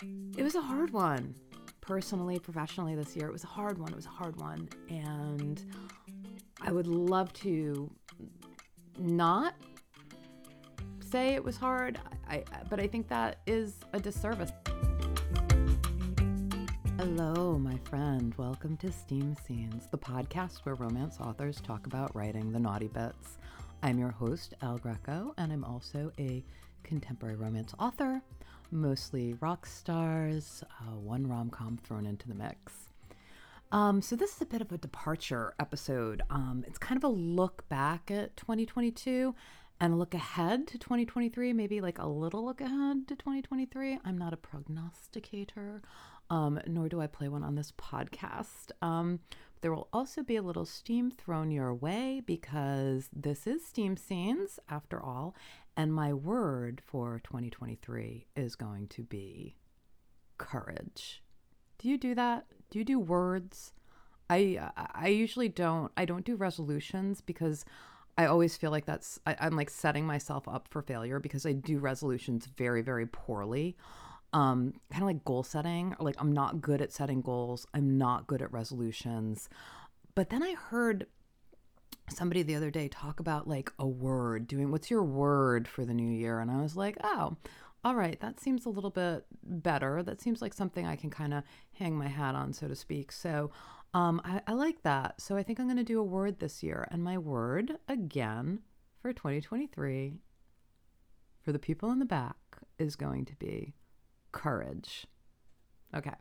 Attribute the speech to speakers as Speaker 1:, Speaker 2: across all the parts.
Speaker 1: It was a hard one. Personally, professionally, this year, it was a hard one. It was a hard one. And I would love to not say it was hard, I, but I think that is a disservice. Hello, my friend. Welcome to Steam Scenes, the podcast where romance authors talk about writing the naughty bits. I'm your host, Al Greco, and I'm also a contemporary romance author, mostly rock stars, uh, one rom com thrown into the mix. Um, so, this is a bit of a departure episode. Um, it's kind of a look back at 2022 and a look ahead to 2023, maybe like a little look ahead to 2023. I'm not a prognosticator, um, nor do I play one on this podcast. Um, there will also be a little steam thrown your way because this is Steam Scenes after all, and my word for 2023 is going to be courage. Do you do that? Do you do words? I I usually don't. I don't do resolutions because I always feel like that's I, am like setting myself up for failure because I do resolutions very very poorly. Um, kind of like goal setting. Like I'm not good at setting goals. I'm not good at resolutions. But then I heard somebody the other day talk about like a word, doing what's your word for the new year? And I was like, oh, all right, that seems a little bit better. That seems like something I can kind of hang my hat on, so to speak. So um, I, I like that. So I think I'm going to do a word this year. And my word, again, for 2023, for the people in the back, is going to be courage. Okay.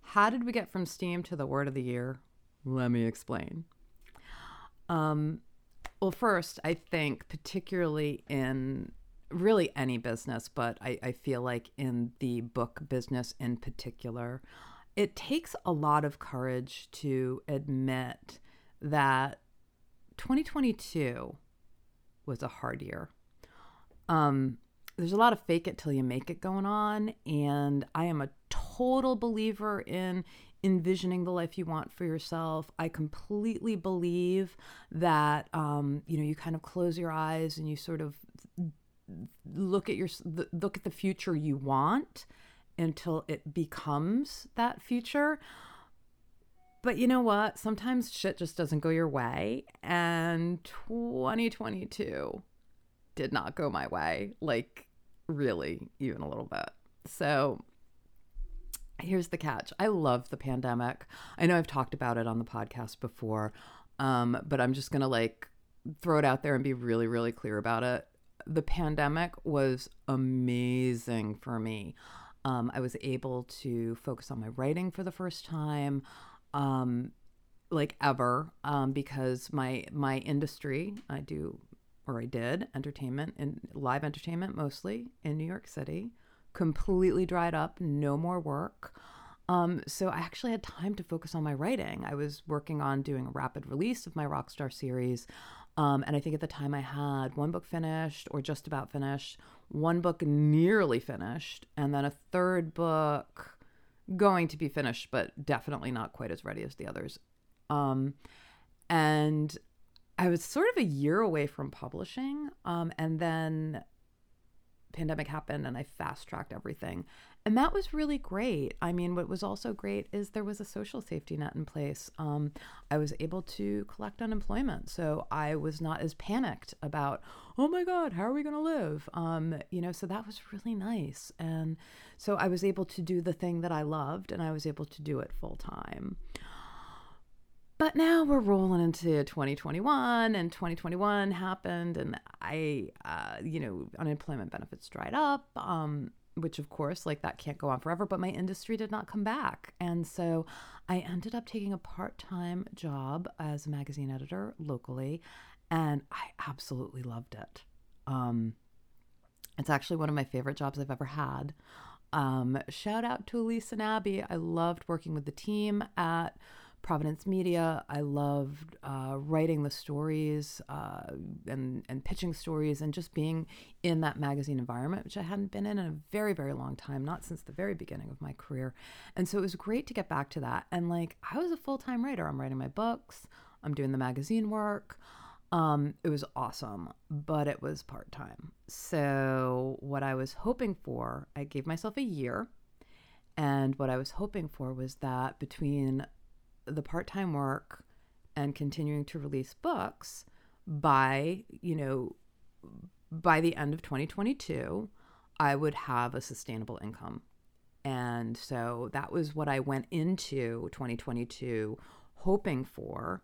Speaker 1: How did we get from Steam to the word of the year? Let me explain. Um, well, first, I think, particularly in really any business, but I, I feel like in the book business in particular, it takes a lot of courage to admit that 2022 was a hard year. Um, there's a lot of fake it till you make it going on, and I am a total believer in envisioning the life you want for yourself. I completely believe that um, you know you kind of close your eyes and you sort of look at your look at the future you want until it becomes that future. But you know what? Sometimes shit just doesn't go your way, and 2022 did not go my way. Like really, even a little bit. So here's the catch I love the pandemic. I know I've talked about it on the podcast before, um, but I'm just going to like throw it out there and be really, really clear about it. The pandemic was amazing for me. Um, I was able to focus on my writing for the first time. Um, like ever um, because my my industry I do or I did entertainment and live entertainment mostly in New York City completely dried up, no more work. Um, so I actually had time to focus on my writing. I was working on doing a rapid release of my Rockstar series. Um, and I think at the time I had one book finished or just about finished, one book nearly finished, and then a third book going to be finished, but definitely not quite as ready as the others. Um, and I was sort of a year away from publishing. Um, and then pandemic happened and I fast tracked everything. And that was really great. I mean, what was also great is there was a social safety net in place. Um, I was able to collect unemployment. So I was not as panicked about, oh my God, how are we going to live? Um, you know, so that was really nice. And so I was able to do the thing that I loved and I was able to do it full time. But now we're rolling into 2021, and 2021 happened, and I, uh, you know, unemployment benefits dried up, um, which of course, like that can't go on forever. But my industry did not come back, and so I ended up taking a part-time job as a magazine editor locally, and I absolutely loved it. Um, it's actually one of my favorite jobs I've ever had. Um, shout out to Elise and Abby. I loved working with the team at Providence Media. I loved uh, writing the stories uh, and and pitching stories and just being in that magazine environment, which I hadn't been in in a very very long time, not since the very beginning of my career. And so it was great to get back to that. And like I was a full time writer. I'm writing my books. I'm doing the magazine work. Um, it was awesome, but it was part time. So what I was hoping for, I gave myself a year And what I was hoping for was that between the part time work and continuing to release books by, you know, by the end of 2022, I would have a sustainable income. And so that was what I went into 2022 hoping for.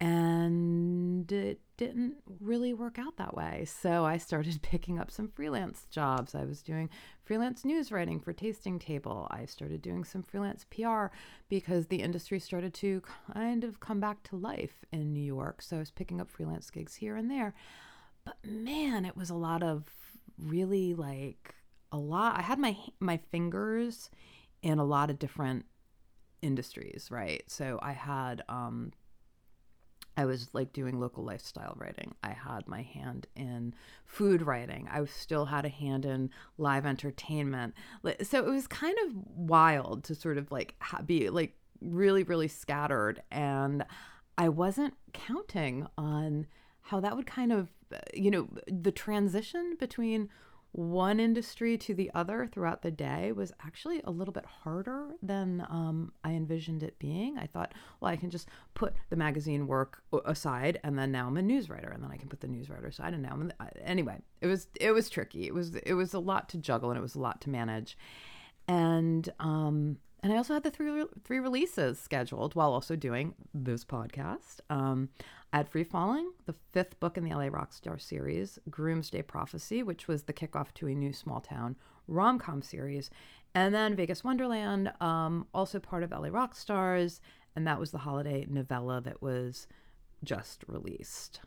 Speaker 1: And it didn't really work out that way. So I started picking up some freelance jobs. I was doing freelance news writing for Tasting Table. I started doing some freelance PR because the industry started to kind of come back to life in New York. So I was picking up freelance gigs here and there. But man, it was a lot of really like a lot. I had my my fingers in a lot of different industries, right? So I had um I was like doing local lifestyle writing. I had my hand in food writing. I still had a hand in live entertainment. So it was kind of wild to sort of like be like really, really scattered. And I wasn't counting on how that would kind of, uh, you know, the transition between one industry to the other throughout the day was actually a little bit harder than um, I envisioned it being. I thought, well, I can just put the magazine work aside, and then now I'm a news writer, and then I can put the news writer aside, and now I'm anyway. It was it was tricky. It was it was a lot to juggle, and it was a lot to manage, and um, and I also had the three three releases scheduled while also doing this podcast. Um, I had Free Falling, the fifth book in the LA Rockstar series, Groomsday Prophecy, which was the kickoff to a new small town rom com series, and then Vegas Wonderland, um, also part of LA Rockstars, and that was the holiday novella that was just released.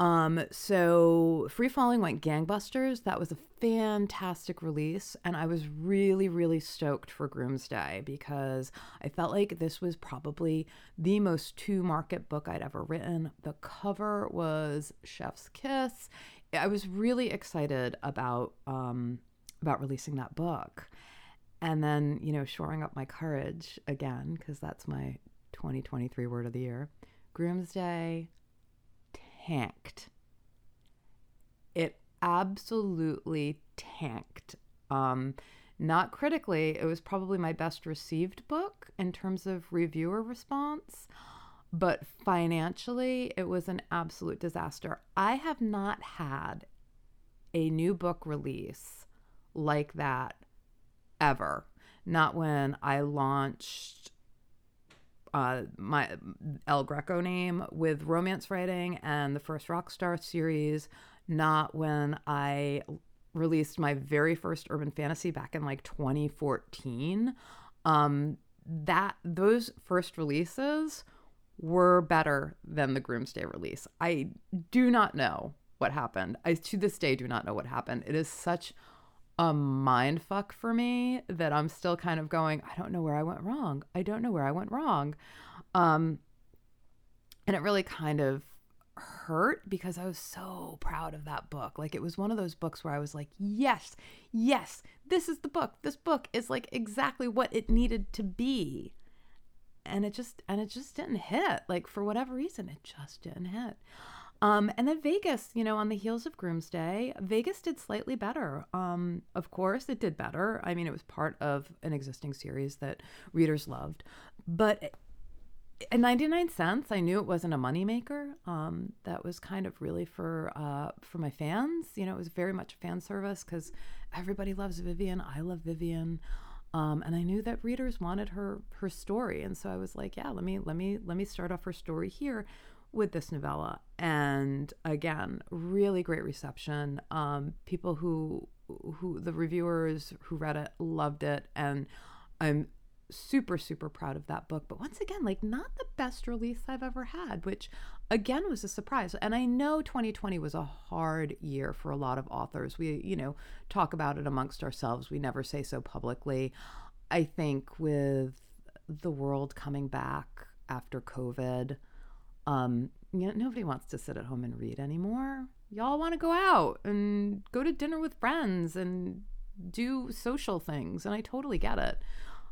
Speaker 1: Um, so Free Falling went gangbusters. That was a fantastic release. And I was really, really stoked for Groomsday because I felt like this was probably the most to market book I'd ever written. The cover was Chef's Kiss. I was really excited about um, about releasing that book. And then, you know, shoring up my courage again, because that's my 2023 word of the year. Groomsday tanked. It absolutely tanked. Um, not critically, it was probably my best received book in terms of reviewer response, but financially, it was an absolute disaster. I have not had a new book release like that ever. Not when I launched uh, my El Greco name with romance writing and the first Rockstar series, not when I released my very first urban fantasy back in like 2014. Um, that those first releases were better than the Groomsday release. I do not know what happened. I to this day do not know what happened. It is such a mind fuck for me that I'm still kind of going, I don't know where I went wrong. I don't know where I went wrong. Um, and it really kind of hurt because I was so proud of that book. Like it was one of those books where I was like, yes, yes, this is the book. This book is like exactly what it needed to be. And it just and it just didn't hit. Like for whatever reason, it just didn't hit. Um, and then Vegas, you know, on the heels of Groomsday, Vegas did slightly better. Um, of course, it did better. I mean, it was part of an existing series that readers loved. But at 99 cents, I knew it wasn't a moneymaker. Um, that was kind of really for uh, for my fans. You know, it was very much fan service because everybody loves Vivian. I love Vivian. Um, and I knew that readers wanted her her story, and so I was like, yeah, let me let me let me start off her story here with this novella. And again, really great reception. Um, people who who the reviewers who read it loved it, and I'm super super proud of that book. But once again, like not the best release I've ever had, which again was a surprise. And I know 2020 was a hard year for a lot of authors. We you know talk about it amongst ourselves. We never say so publicly. I think with the world coming back after COVID um, you know, nobody wants to sit at home and read anymore. Y'all want to go out and go to dinner with friends and do social things, and I totally get it.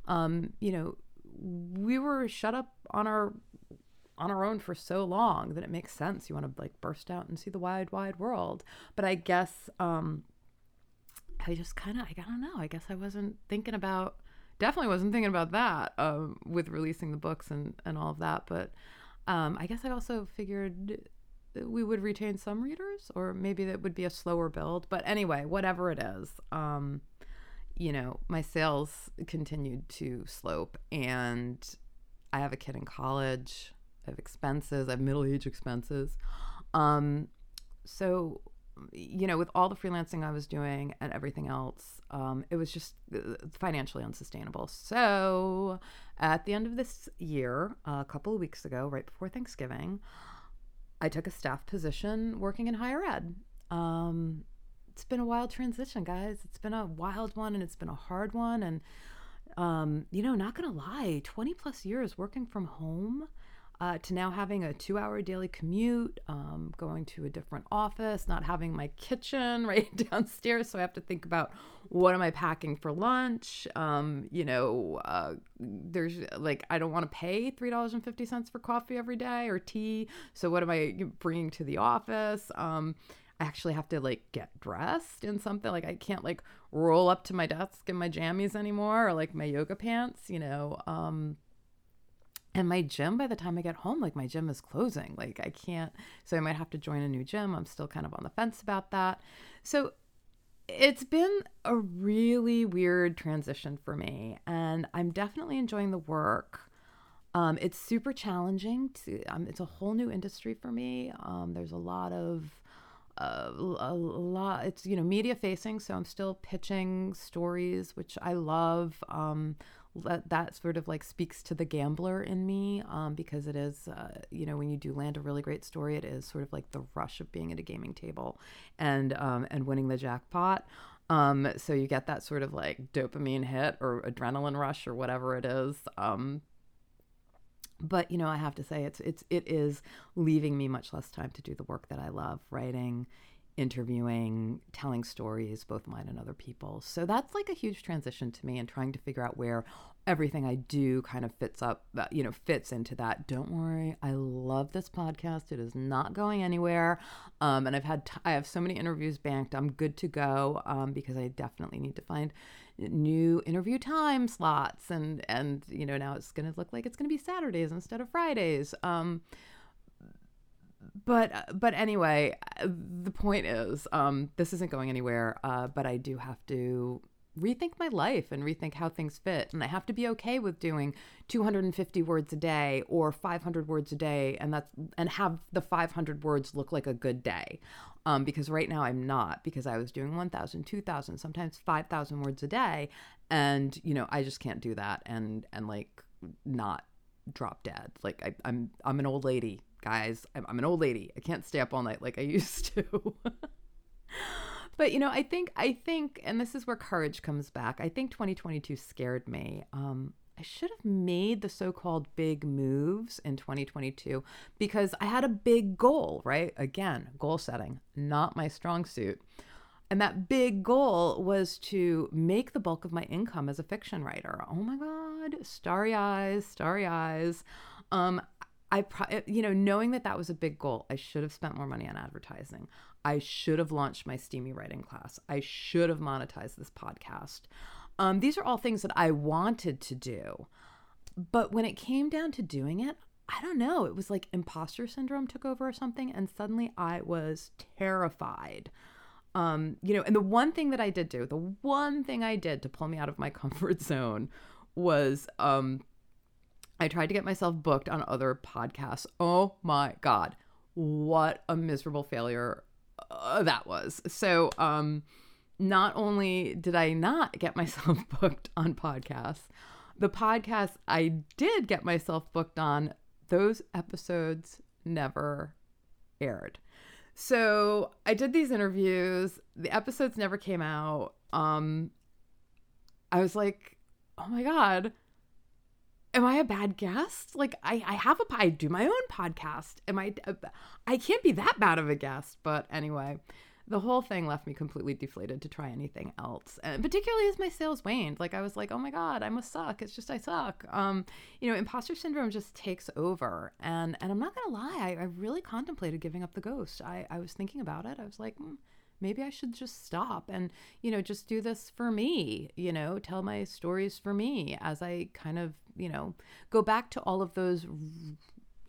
Speaker 1: Um, you know, we were shut up on our on our own for so long that it makes sense. You want to like burst out and see the wide, wide world. But I guess um, I just kind of, I don't know. I guess I wasn't thinking about definitely wasn't thinking about that um, with releasing the books and, and all of that. But um, I guess I also figured we would retain some readers, or maybe that would be a slower build. But anyway, whatever it is, um, you know, my sales continued to slope, and I have a kid in college. I have expenses. I have middle age expenses. Um, so, you know, with all the freelancing I was doing and everything else, um, it was just uh, financially unsustainable. So, at the end of this year, a couple of weeks ago, right before Thanksgiving, I took a staff position working in higher ed. Um, it's been a wild transition, guys. It's been a wild one and it's been a hard one. And, um, you know, not going to lie, 20 plus years working from home uh, to now having a two hour daily commute, um, going to a different office, not having my kitchen right downstairs. So I have to think about what am I packing for lunch? Um, you know, uh, there's like, I don't want to pay $3.50 for coffee every day or tea. So what am I bringing to the office? Um, I actually have to like get dressed in something. Like I can't like roll up to my desk in my jammies anymore or like my yoga pants, you know. Um, and my gym, by the time I get home, like my gym is closing. Like I can't, so I might have to join a new gym. I'm still kind of on the fence about that. So it's been a really weird transition for me, and I'm definitely enjoying the work. Um, it's super challenging. To, um, it's a whole new industry for me. Um, there's a lot of uh, a lot. It's you know media facing, so I'm still pitching stories, which I love. That, that sort of like speaks to the gambler in me um, because it is, uh, you know, when you do land a really great story, it is sort of like the rush of being at a gaming table and um, and winning the jackpot. Um, so you get that sort of like dopamine hit or adrenaline rush or whatever it is. Um, but you know, I have to say it's it's it is leaving me much less time to do the work that I love, writing, interviewing, telling stories, both mine and other people. So that's like a huge transition to me and trying to figure out where everything I do kind of fits up, uh, you know, fits into that. Don't worry, I love this podcast. It is not going anywhere. Um, and I've had, t- I have so many interviews banked. I'm good to go um, because I definitely need to find new interview time slots. And, and, you know, now it's going to look like it's going to be Saturdays instead of Fridays. Um, but but anyway, the point is, um, this isn't going anywhere. Uh, but I do have to rethink my life and rethink how things fit, and I have to be okay with doing 250 words a day or 500 words a day, and that's and have the 500 words look like a good day. Um, because right now I'm not because I was doing 1,000, 2,000, sometimes 5,000 words a day, and you know I just can't do that and and like not drop dead. Like I, I'm I'm an old lady guys, I'm, I'm an old lady. I can't stay up all night like I used to. but you know, I think I think, and this is where courage comes back. I think 2022 scared me. Um, I should have made the so-called big moves in 2022 because I had a big goal, right? Again, goal setting, not my strong suit. And that big goal was to make the bulk of my income as a fiction writer. Oh my God, starry eyes, starry eyes. Um, I, pro- you know, knowing that that was a big goal, I should have spent more money on advertising. I should have launched my Steamy writing class. I should have monetized this podcast. Um, these are all things that I wanted to do. But when it came down to doing it, I don't know. It was like imposter syndrome took over or something. And suddenly I was terrified. Um, you know, and the one thing that I did do, the one thing I did to pull me out of my comfort zone was um, I tried to get myself booked on other podcasts. Oh my God. What a miserable failure uh, that was. So, um, not only did I not get myself booked on podcasts, the podcasts I did get myself booked on, those episodes never aired. So I did these interviews, the episodes never came out. Um, I was like, oh my God, am I a bad guest? Like I, I have a, I do my own podcast. Am I, I can't be that bad of a guest. But anyway, the whole thing left me completely deflated to try anything else. And particularly as my sales waned, like I was like, oh my God, I must suck. It's just, I suck. Um, you know, imposter syndrome just takes over. And, and I'm not going to lie. I, I, really contemplated giving up the ghost. I, I was thinking about it. I was like, mm, maybe I should just stop and, you know, just do this for me, you know, tell my stories for me as I kind of, you know, go back to all of those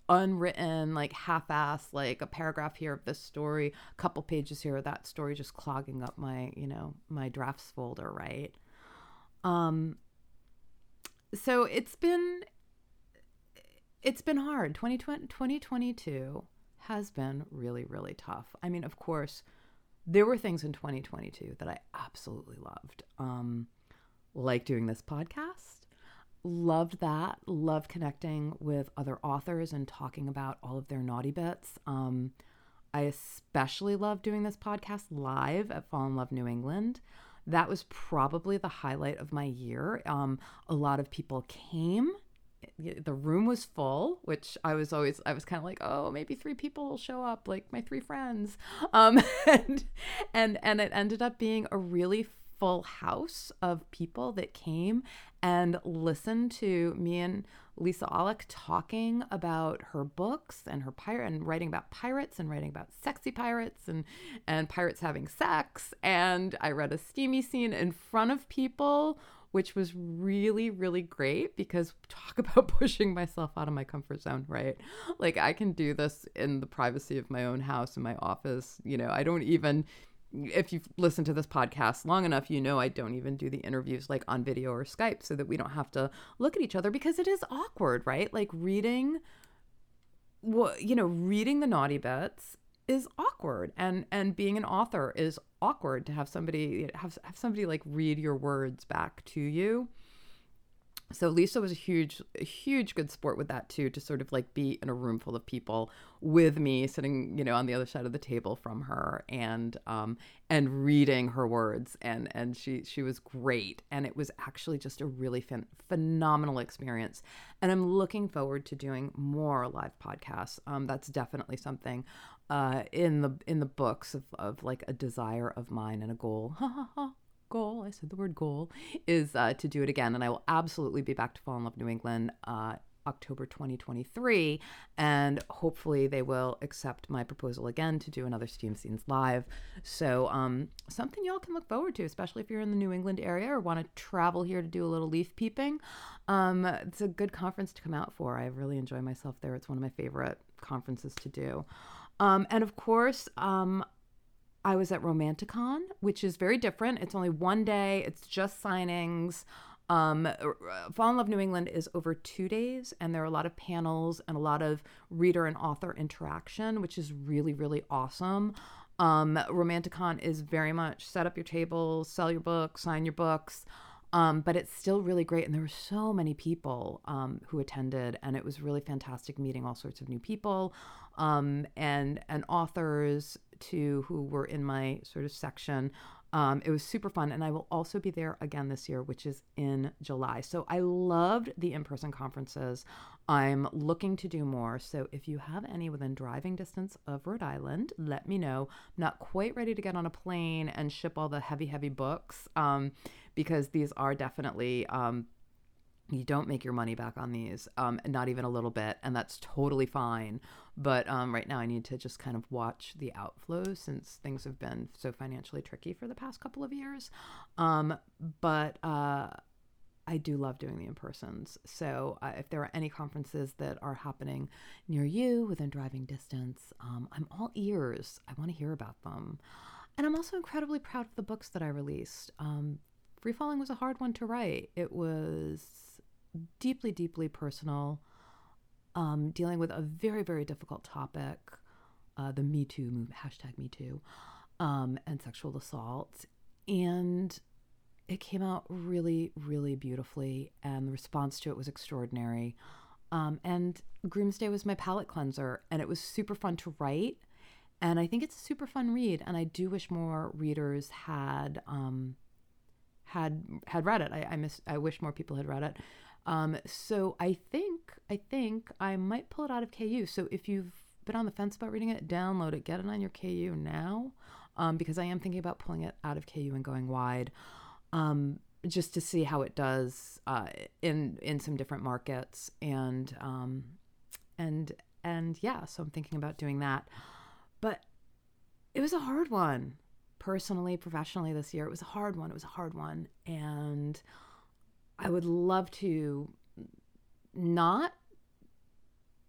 Speaker 1: unwritten, like half ass, like a paragraph here of this story, a couple pages here of that story, just clogging up my, you know, my drafts folder, right? Um, so it's been, it's been hard. 2020, 2022 has been really, really tough. I mean, of course, there were things in 2022 that I absolutely loved, um, like doing this podcast. Loved that. Loved connecting with other authors and talking about all of their naughty bits. Um, I especially love doing this podcast live at Fall in Love New England. That was probably the highlight of my year. Um, a lot of people came the room was full which i was always i was kind of like oh maybe three people will show up like my three friends. Um and and and it ended up being a really full house of people that came and listened to me and Lisa Alec talking about her books and her pirate and writing about pirates and writing about sexy pirates and and pirates having sex. And I read a steamy scene in front of people which was really, really great because talk about pushing myself out of my comfort zone, right? Like I can do this in the privacy of my own house in my office. You know, I don't even if you've listened to this podcast long enough, you know I don't even do the interviews like on video or Skype so that we don't have to look at each other because it is awkward, right? Like reading what you know, reading the naughty bits is awkward and and being an author is awkward to have somebody have have somebody like read your words back to you so Lisa was a huge, a huge good sport with that too, to sort of like be in a room full of people with me, sitting, you know, on the other side of the table from her, and um, and reading her words, and and she she was great, and it was actually just a really phen- phenomenal experience, and I'm looking forward to doing more live podcasts. Um, that's definitely something uh, in the in the books of, of like a desire of mine and a goal. goal, I said the word goal, is uh, to do it again. And I will absolutely be back to Fall in Love New England uh, October 2023. And hopefully they will accept my proposal again to do another Steam Scenes Live. So, um, something y'all can look forward to, especially if you're in the New England area or want to travel here to do a little leaf peeping. Um, it's a good conference to come out for. I really enjoy myself there. It's one of my favorite conferences to do. Um, and of course, um, I was at Romanticon, which is very different. It's only one day, it's just signings. Um, Fall in Love New England is over two days, and there are a lot of panels and a lot of reader and author interaction, which is really, really awesome. Um, Romanticon is very much set up your table, sell your books, sign your books. Um, but it's still really great. And there were so many people um, who attended, and it was really fantastic meeting all sorts of new people um, and and authors too who were in my sort of section. Um, it was super fun, and I will also be there again this year, which is in July. So I loved the in-person conferences. I'm looking to do more. So if you have any within driving distance of Rhode Island, let me know. I'm not quite ready to get on a plane and ship all the heavy, heavy books um, because these are definitely um, you don't make your money back on these, um, not even a little bit, and that's totally fine. But um, right now, I need to just kind of watch the outflows since things have been so financially tricky for the past couple of years. Um, but uh, I do love doing the in persons. So uh, if there are any conferences that are happening near you within driving distance, um, I'm all ears. I want to hear about them. And I'm also incredibly proud of the books that I released. Um, Free Falling was a hard one to write. It was deeply, deeply personal, um, dealing with a very, very difficult topic, uh, the Me Too movement, hashtag Me Too, um, and sexual assault. And it came out really, really beautifully, and the response to it was extraordinary. Um, and Groomsday was my palate cleanser, and it was super fun to write. And I think it's a super fun read, and I do wish more readers had um, had had read it. I, I miss. I wish more people had read it. Um, so I think I think I might pull it out of KU. So if you've been on the fence about reading it, download it, get it on your KU now, um, because I am thinking about pulling it out of KU and going wide, um, just to see how it does uh, in in some different markets and um, and and yeah. So I'm thinking about doing that, but it was a hard one personally, professionally this year, it was a hard one. It was a hard one. And I would love to not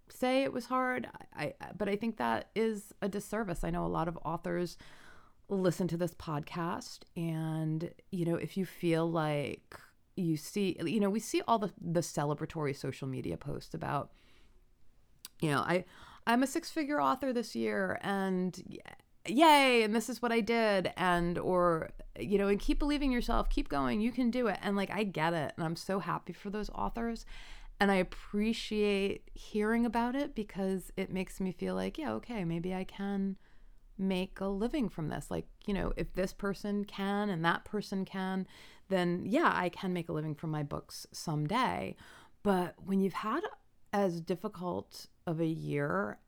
Speaker 1: say it was hard. I, I, but I think that is a disservice. I know a lot of authors listen to this podcast and you know, if you feel like you see you know, we see all the the celebratory social media posts about you know, I I'm a six-figure author this year and yay and this is what i did and or you know and keep believing yourself keep going you can do it. And like i get it and i'm so happy for those authors and i appreciate hearing about it because it makes me feel like yeah okay maybe i can make a living from this like you know if this person can and that person can then yeah i can make a living from my books someday but when you've had as difficult of a year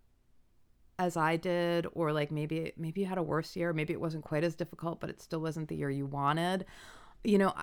Speaker 1: as I did, or like maybe maybe you had a worse year, maybe it wasn't quite as difficult, but it still wasn't the year you wanted. You know,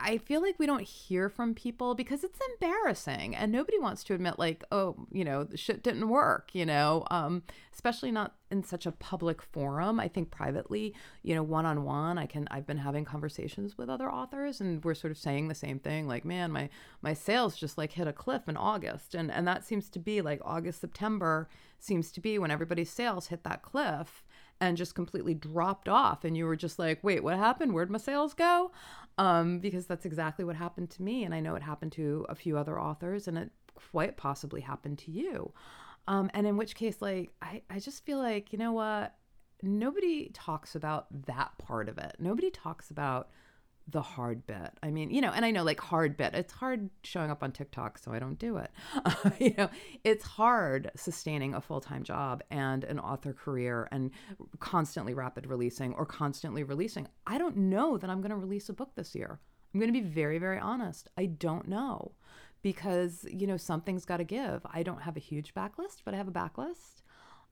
Speaker 1: I feel like we don't hear from people because it's embarrassing and nobody wants to admit like, oh, you know, the shit didn't work, you know, um, especially not in such a public forum. I think privately, you know, one on one, I can I've been having conversations with other authors and we're sort of saying the same thing, like, man, my my sales just like hit a cliff in August. And and that seems to be like August, September seems to be when everybody's sales hit that cliff and just completely dropped off. And you were just like wait what happened? Where'd my sales go? Um, because that's exactly what happened to me. And i know it happened to a few other authors and it quite possibly happened to you. Um, and in which case like I, I just feel like you know what? Nobody talks about that part of it. Nobody talks about the hard bit. I mean, you know, and I know like hard bit, it's hard showing up on TikTok, so I don't do it. You know, it's hard sustaining a full time job and an author career and constantly rapid releasing or constantly releasing. I don't know that I'm going to release a book this year. I'm going to be very, very honest. I don't know because, you know, something's got to give. I don't have a huge backlist, but I have a backlist.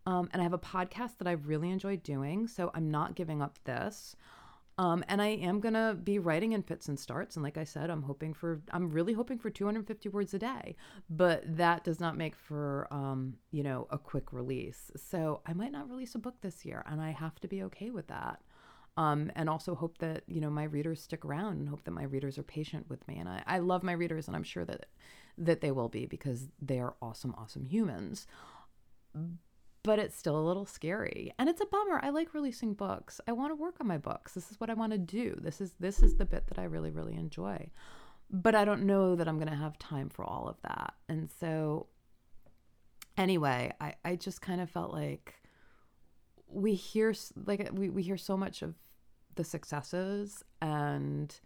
Speaker 1: Um, and I have a podcast that I really enjoy doing. So I'm not giving up this. Um, and I am going to be writing in fits and starts. And like I said, I'm hoping for, I'm really hoping for 250 words a day, but that does not make for, um, you know, a quick release. So I might not release a book this year and I have to be okay with that. Um, and also hope that, you know, my readers stick around and hope that my readers are patient with me. And I, I love my readers and I'm sure that, that they will be because they are awesome, awesome humans but it's still a little scary. And it's a bummer. I like releasing books. I want to work on my books. This is what i want to do. This is this is the bit that i really really enjoy. But i don't know that i'm going to have time for all of that. And so anyway i i just kind of felt like we hear like we, we hear so much of the successes and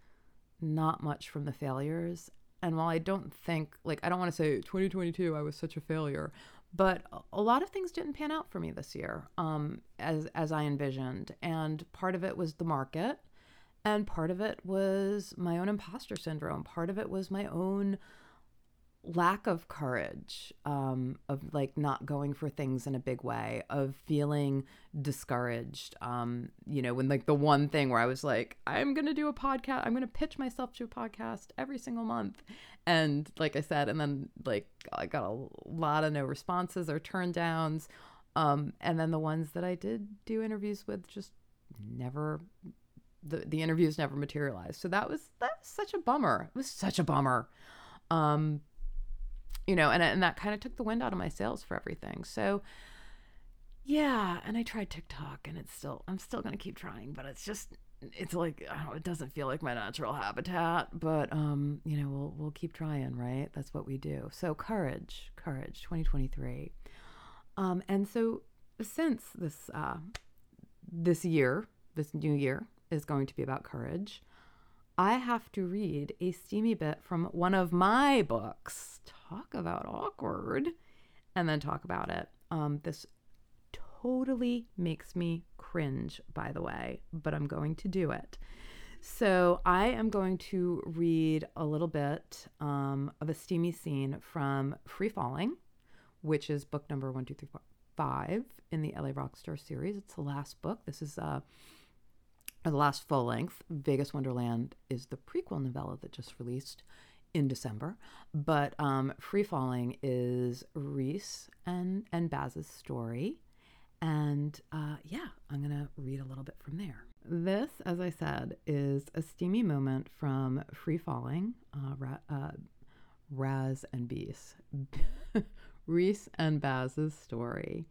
Speaker 1: not much from the failures. And while i don't think like i don't want to say 2022 i was such a failure but a lot of things didn't pan out for me this year um, as, as I envisioned. And part of it was the market, and part of it was my own imposter syndrome. Part of it was my own lack of courage um, of like not going for things in a big way of feeling discouraged um, you know when like the one thing where i was like i'm gonna do a podcast i'm gonna pitch myself to a podcast every single month and like i said and then like i got a lot of no responses or turn downs um, and then the ones that i did do interviews with just never the, the interviews never materialized. So that was that was such a bummer. It was such a bummer. Um, you know, and, and that kind of took the wind out of my sails for everything. So, yeah, and I tried TikTok and it's still, I'm still going to keep trying, but it's just, it's like, I don't it doesn't feel like my natural habitat, but, um, you know, we'll, we'll keep trying, right? That's what we do. So courage, courage, 2023. Um, and so since this, uh, this year, this new year is going to be about courage, I have to read a steamy bit from one of my books. Talk about awkward, and then talk about it. Um, this totally makes me cringe, by the way, but I'm going to do it. So I am going to read a little bit um, of a steamy scene from Free Falling, which is book number one, two, three, four, five in the LA Rockstar series. It's the last book. This is uh, the last full length. Vegas Wonderland is the prequel novella that just released in December. But um, Free Falling is Reese and, and Baz's story. And uh, yeah, I'm going to read a little bit from there. This, as I said, is a steamy moment from Free Falling, uh, Ra- uh, Raz and Bees, Reese and Baz's story.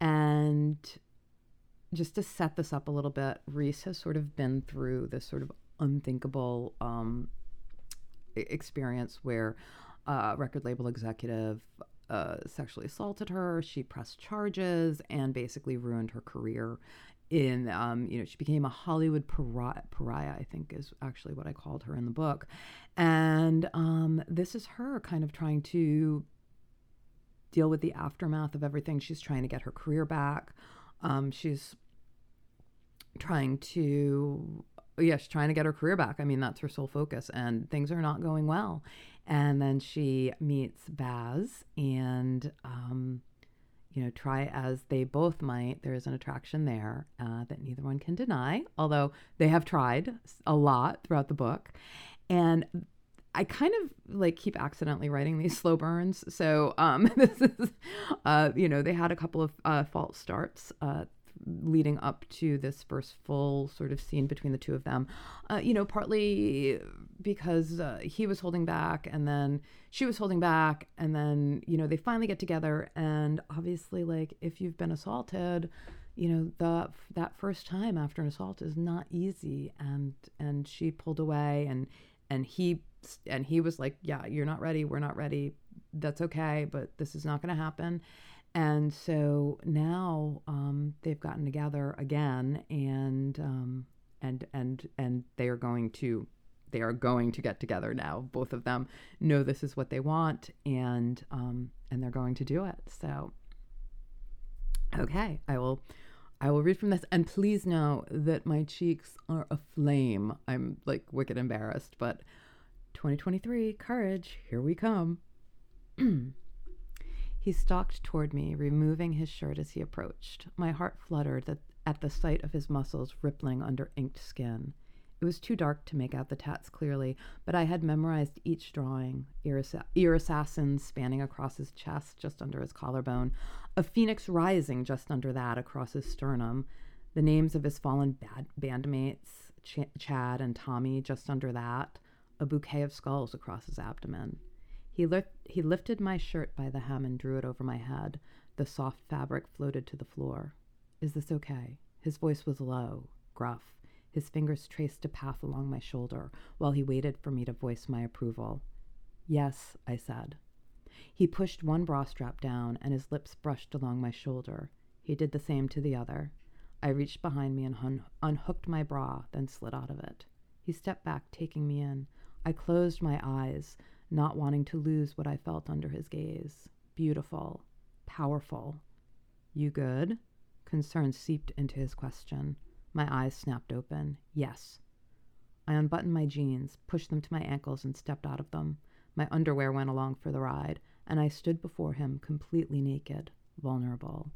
Speaker 1: And just to set this up a little bit, Reese has sort of been through this sort of unthinkable um, experience where a record label executive uh, sexually assaulted her. She pressed charges and basically ruined her career. In um, you know, she became a Hollywood pariah, pariah. I think is actually what I called her in the book, and um, this is her kind of trying to deal with the aftermath of everything. She's trying to get her career back. Um, she's trying to yes, trying to get her career back. I mean, that's her sole focus, and things are not going well. And then she meets Baz, and um, you know, try as they both might, there is an attraction there uh, that neither one can deny. Although they have tried a lot throughout the book, and I kind of like keep accidentally writing these slow burns. So um, this is, uh, you know, they had a couple of uh, false starts uh, leading up to this first full sort of scene between the two of them. Uh, you know, partly because uh, he was holding back and then she was holding back. And then, you know, they finally get together. And obviously, like, if you've been assaulted, you know the that first time after an assault is not easy and and she pulled away and and he and he was like yeah you're not ready we're not ready that's okay but this is not going to happen and so now um, they've gotten together again, and um, and and and they are going to they are going to get together now. Both of them know this is what they want, and um, and they're going to do it. So, okay, I will. I will read from this, and please know that my cheeks are aflame. I'm like wicked embarrassed, but 2023, courage, here we come. He stalked toward me, removing his shirt as he approached. My heart fluttered at the sight of his muscles rippling under inked skin. It was too dark to make out the tats clearly, but I had memorized each drawing ear, assassins spanning across his chest, just under his collarbone, a phoenix rising just under that across his sternum, the names of his fallen bad bandmates, Ch- Chad and Tommy, just under that, a bouquet of skulls across his abdomen. He, lift, he lifted my shirt by the hem and drew it over my head. The soft fabric floated to the floor. Is this okay? His voice was low, gruff. His fingers traced a path along my shoulder while he waited for me to voice my approval. Yes, I said. He pushed one bra strap down and his lips brushed along my shoulder. He did the same to the other. I reached behind me and hun- unhooked my bra, then slid out of it. He stepped back, taking me in. I closed my eyes, not wanting to lose what I felt under his gaze. Beautiful, powerful. You good? Concern seeped into his question. My eyes snapped open. Yes. I unbuttoned my jeans, pushed them to my ankles, and stepped out of them. My underwear went along for the ride, and I stood before him completely naked, vulnerable.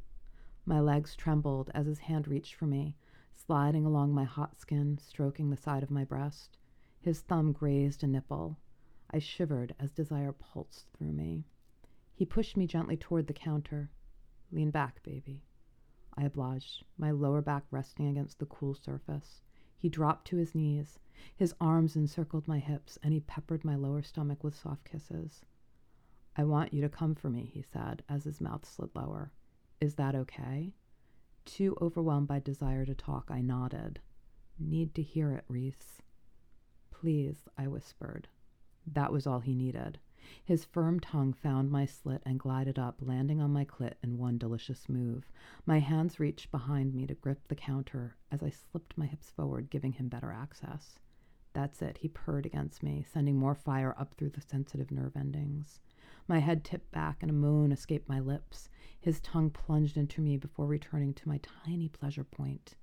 Speaker 1: My legs trembled as his hand reached for me, sliding along my hot skin, stroking the side of my breast. His thumb grazed a nipple. I shivered as desire pulsed through me. He pushed me gently toward the counter. Lean back, baby. I obliged, my lower back resting against the cool surface. He dropped to his knees. His arms encircled my hips, and he peppered my lower stomach with soft kisses. I want you to come for me, he said, as his mouth slid lower. Is that okay? Too overwhelmed by desire to talk, I nodded. Need to hear it, Reese. Please, I whispered. That was all he needed. His firm tongue found my slit and glided up, landing on my clit in one delicious move. My hands reached behind me to grip the counter as I slipped my hips forward, giving him better access. That's it, he purred against me, sending more fire up through the sensitive nerve endings. My head tipped back and a moan escaped my lips. His tongue plunged into me before returning to my tiny pleasure point.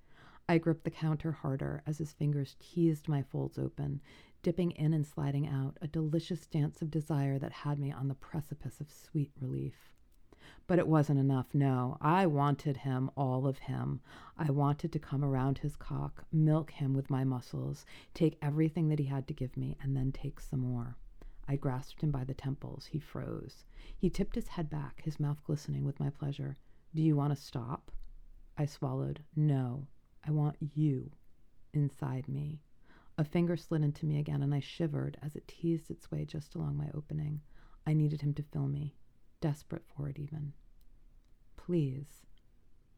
Speaker 1: I gripped the counter harder as his fingers teased my folds open, dipping in and sliding out, a delicious dance of desire that had me on the precipice of sweet relief. But it wasn't enough, no. I wanted him, all of him. I wanted to come around his cock, milk him with my muscles, take everything that he had to give me, and then take some more. I grasped him by the temples. He froze. He tipped his head back, his mouth glistening with my pleasure. Do you want to stop? I swallowed. No, I want you. inside me. A finger slid into me again, and I shivered as it teased its way just along my opening. I needed him to fill me, desperate for it even. Please.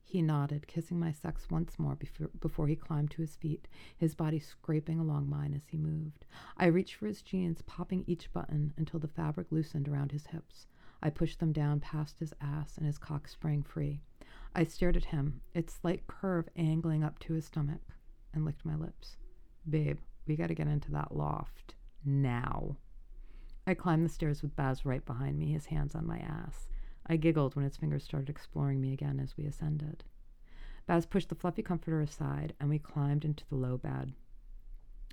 Speaker 1: He nodded, kissing my sex once more before, before he climbed to his feet, his body scraping along mine as he moved. I reached for his jeans, popping each button until the fabric loosened around his hips. I pushed them down past his ass, and his cock sprang free. I stared at him, its slight curve angling up to his stomach, and licked my lips. Babe, we gotta get into that loft. Now. I climbed the stairs with Baz right behind me, his hands on my ass. I giggled when his fingers started exploring me again as we ascended. Baz pushed the fluffy comforter aside, and we climbed into the low bed.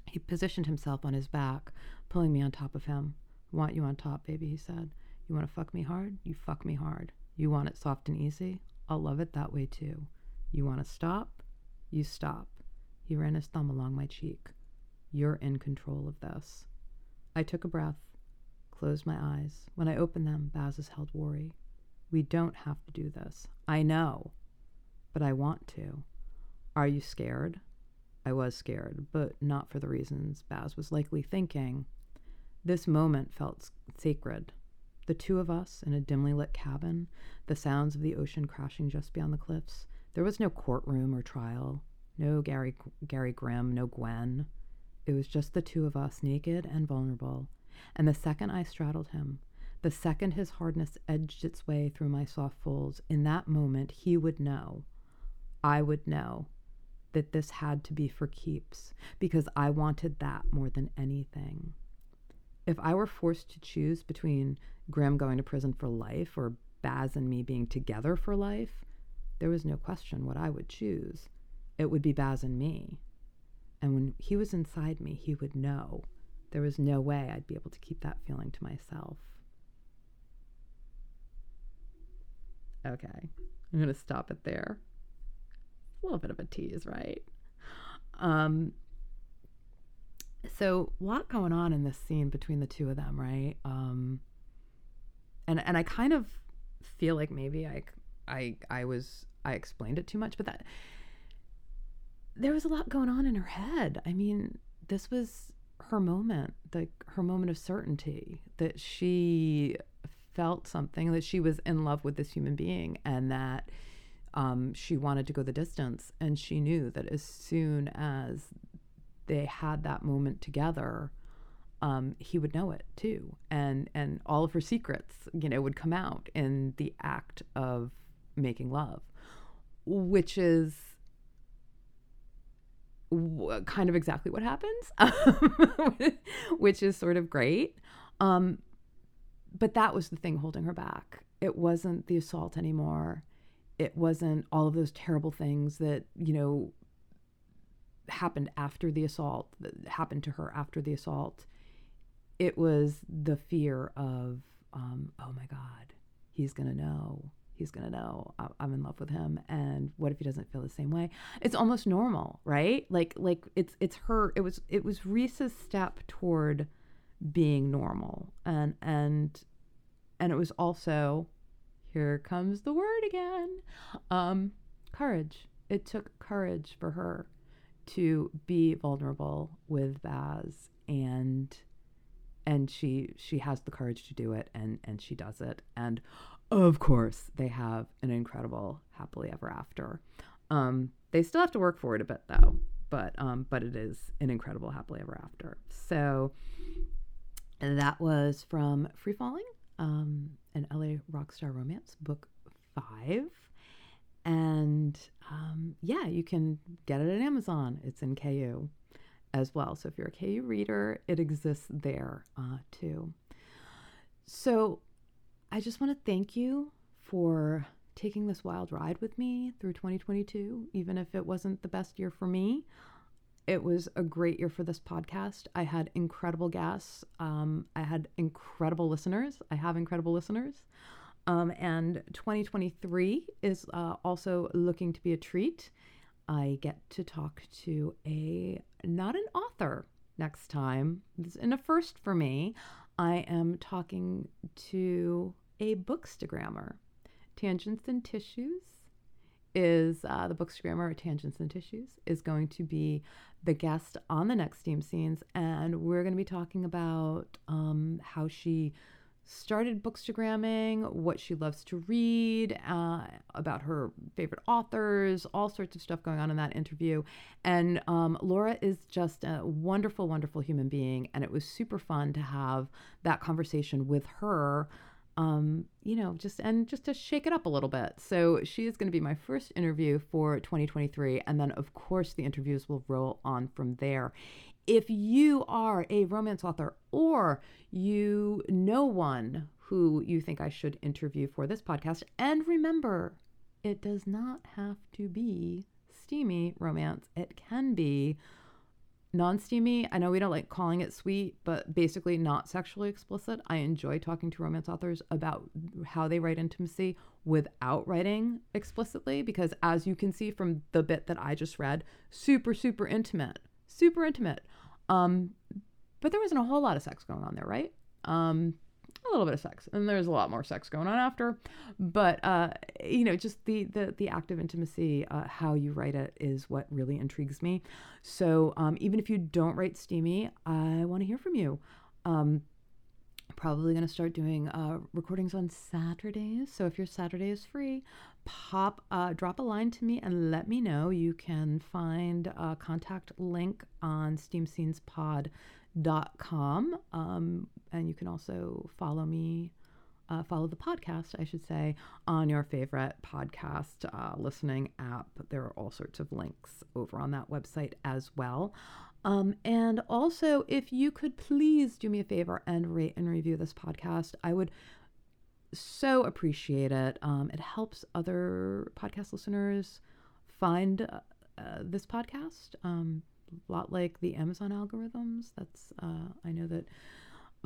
Speaker 1: He positioned himself on his back, pulling me on top of him. Want you on top, baby, he said. You want to fuck me hard? You fuck me hard. You want it soft and easy? I'll love it that way too. You want to stop? You stop. He ran his thumb along my cheek. You're in control of this. I took a breath closed my eyes. When I opened them, Baz's held worry. We don't have to do this. I know, but I want to. Are you scared? I was scared, but not for the reasons Baz was likely thinking. This moment felt sacred. The two of us in a dimly lit cabin, the sounds of the ocean crashing just beyond the cliffs. There was no courtroom or trial, no Gary, Gary Grimm, no Gwen. It was just the two of us, naked and vulnerable, and the second I straddled him, the second his hardness edged its way through my soft folds, in that moment he would know, I would know, that this had to be for keeps, because I wanted that more than anything. If I were forced to choose between Grimm going to prison for life or Baz and me being together for life, there was no question what I would choose. It would be Baz and me. And when he was inside me, he would know there was no way I'd be able to keep that feeling to myself. Okay, I'm going to stop it there. A little bit of a tease, right? Um, so a lot going on in this scene between the two of them, right? Um, and and I kind of feel like maybe I I I was I explained it too much, but that there was a lot going on in her head. I mean, this was her moment, the her moment of certainty that she felt something that she was in love with this human being and that um, she wanted to go the distance and she knew that as soon as they had that moment together um, he would know it too and and all of her secrets you know would come out in the act of making love which is kind of exactly what happens, which is sort of great. Um, but that was the thing holding her back. It wasn't the assault anymore. It wasn't all of those terrible things that, you know, happened after the assault, that happened to her after the assault. It was the fear of, um, oh my God, he's going to know he's going to know I'm in love with him and what if he doesn't feel the same way? It's almost normal right? Like like it's it's her it was it was Reese's step toward being normal and and and it was also here comes the word again. Um courage. It took courage for her to be vulnerable with Baz and and she she has the courage to do it and and she does it and of course, they have an incredible happily ever after. Um, they still have to work for it a bit though, but um, but it is an incredible happily ever after. So that was from Free Falling, um, an LA Rockstar Romance, book five. And um, yeah, you can get it at Amazon. It's in KU as well. So if you're a KU reader, it exists there uh, too. So I just want to thank you for taking this wild ride with me through 2022, even if it wasn't the best year for me. It was a great year for this podcast. I had incredible guests. Um, I had incredible listeners. I have incredible listeners. Um, and 2023 is uh, also looking to be a treat. I get to talk to a not an author next time. It's in a first for me. I am talking to a bookstagrammer. Tangents and Tissues is uh, the bookstagrammer Tangents and Tissues is going to be the guest on the next Steam Scenes, and we're going to be talking about um, how she started bookstagramming, what she loves to read, uh, about her favorite authors, all sorts of stuff going on in that interview. And um, Laura is just a wonderful, wonderful human being, and it was super fun to have that conversation with her um, you know, just and just to shake it up a little bit. So she is going to be my first interview for 2023, and then of course the interviews will roll on from there. If you are a romance author or you know one who you think I should interview for this podcast, and remember, it does not have to be steamy romance. It can be non-steamy. I know we don't like calling it sweet but basically not sexually explicit. I enjoy talking to romance authors about how they write intimacy without writing explicitly because as you can see from the bit that i just read super super intimate super intimate. Um but there wasn't a whole lot of sex going on there right? Um a little bit of sex and there's a lot more sex going on after but uh you know just the the the act of intimacy uh, how you write it is what really intrigues me so um even if you don't write steamy i want to hear from you um probably going to start doing uh, recordings on Saturdays. So if your Saturday is free, pop, uh, drop a line to me and let me know. You can find a contact link on steamscenespod.com com. Um, and you can also follow me, uh, follow the podcast, I should say, on your favorite podcast uh, listening app. There are all sorts of links over on that website as well. Um, and also, if you could please do me a favor and rate and review this podcast, I would so appreciate it. Um, it helps other podcast listeners find uh, uh, this podcast. Um, lot like the Amazon algorithms. That's uh, I know that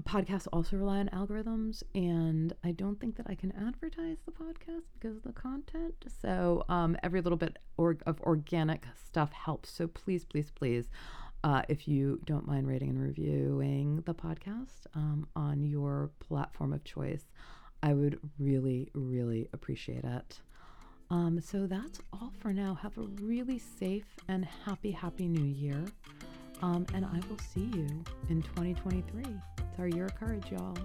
Speaker 1: podcasts also rely on algorithms, and I don't think that I can advertise the podcast because of the content. So um, every little bit or- of organic stuff helps. So please, please, please. Uh, if you don't mind rating and reviewing the podcast um, on your platform of choice, I would really, really appreciate it. Um, so that's all for now. Have a really safe and happy, happy new year. Um, and I will see you in 2023. It's our year of courage, y'all.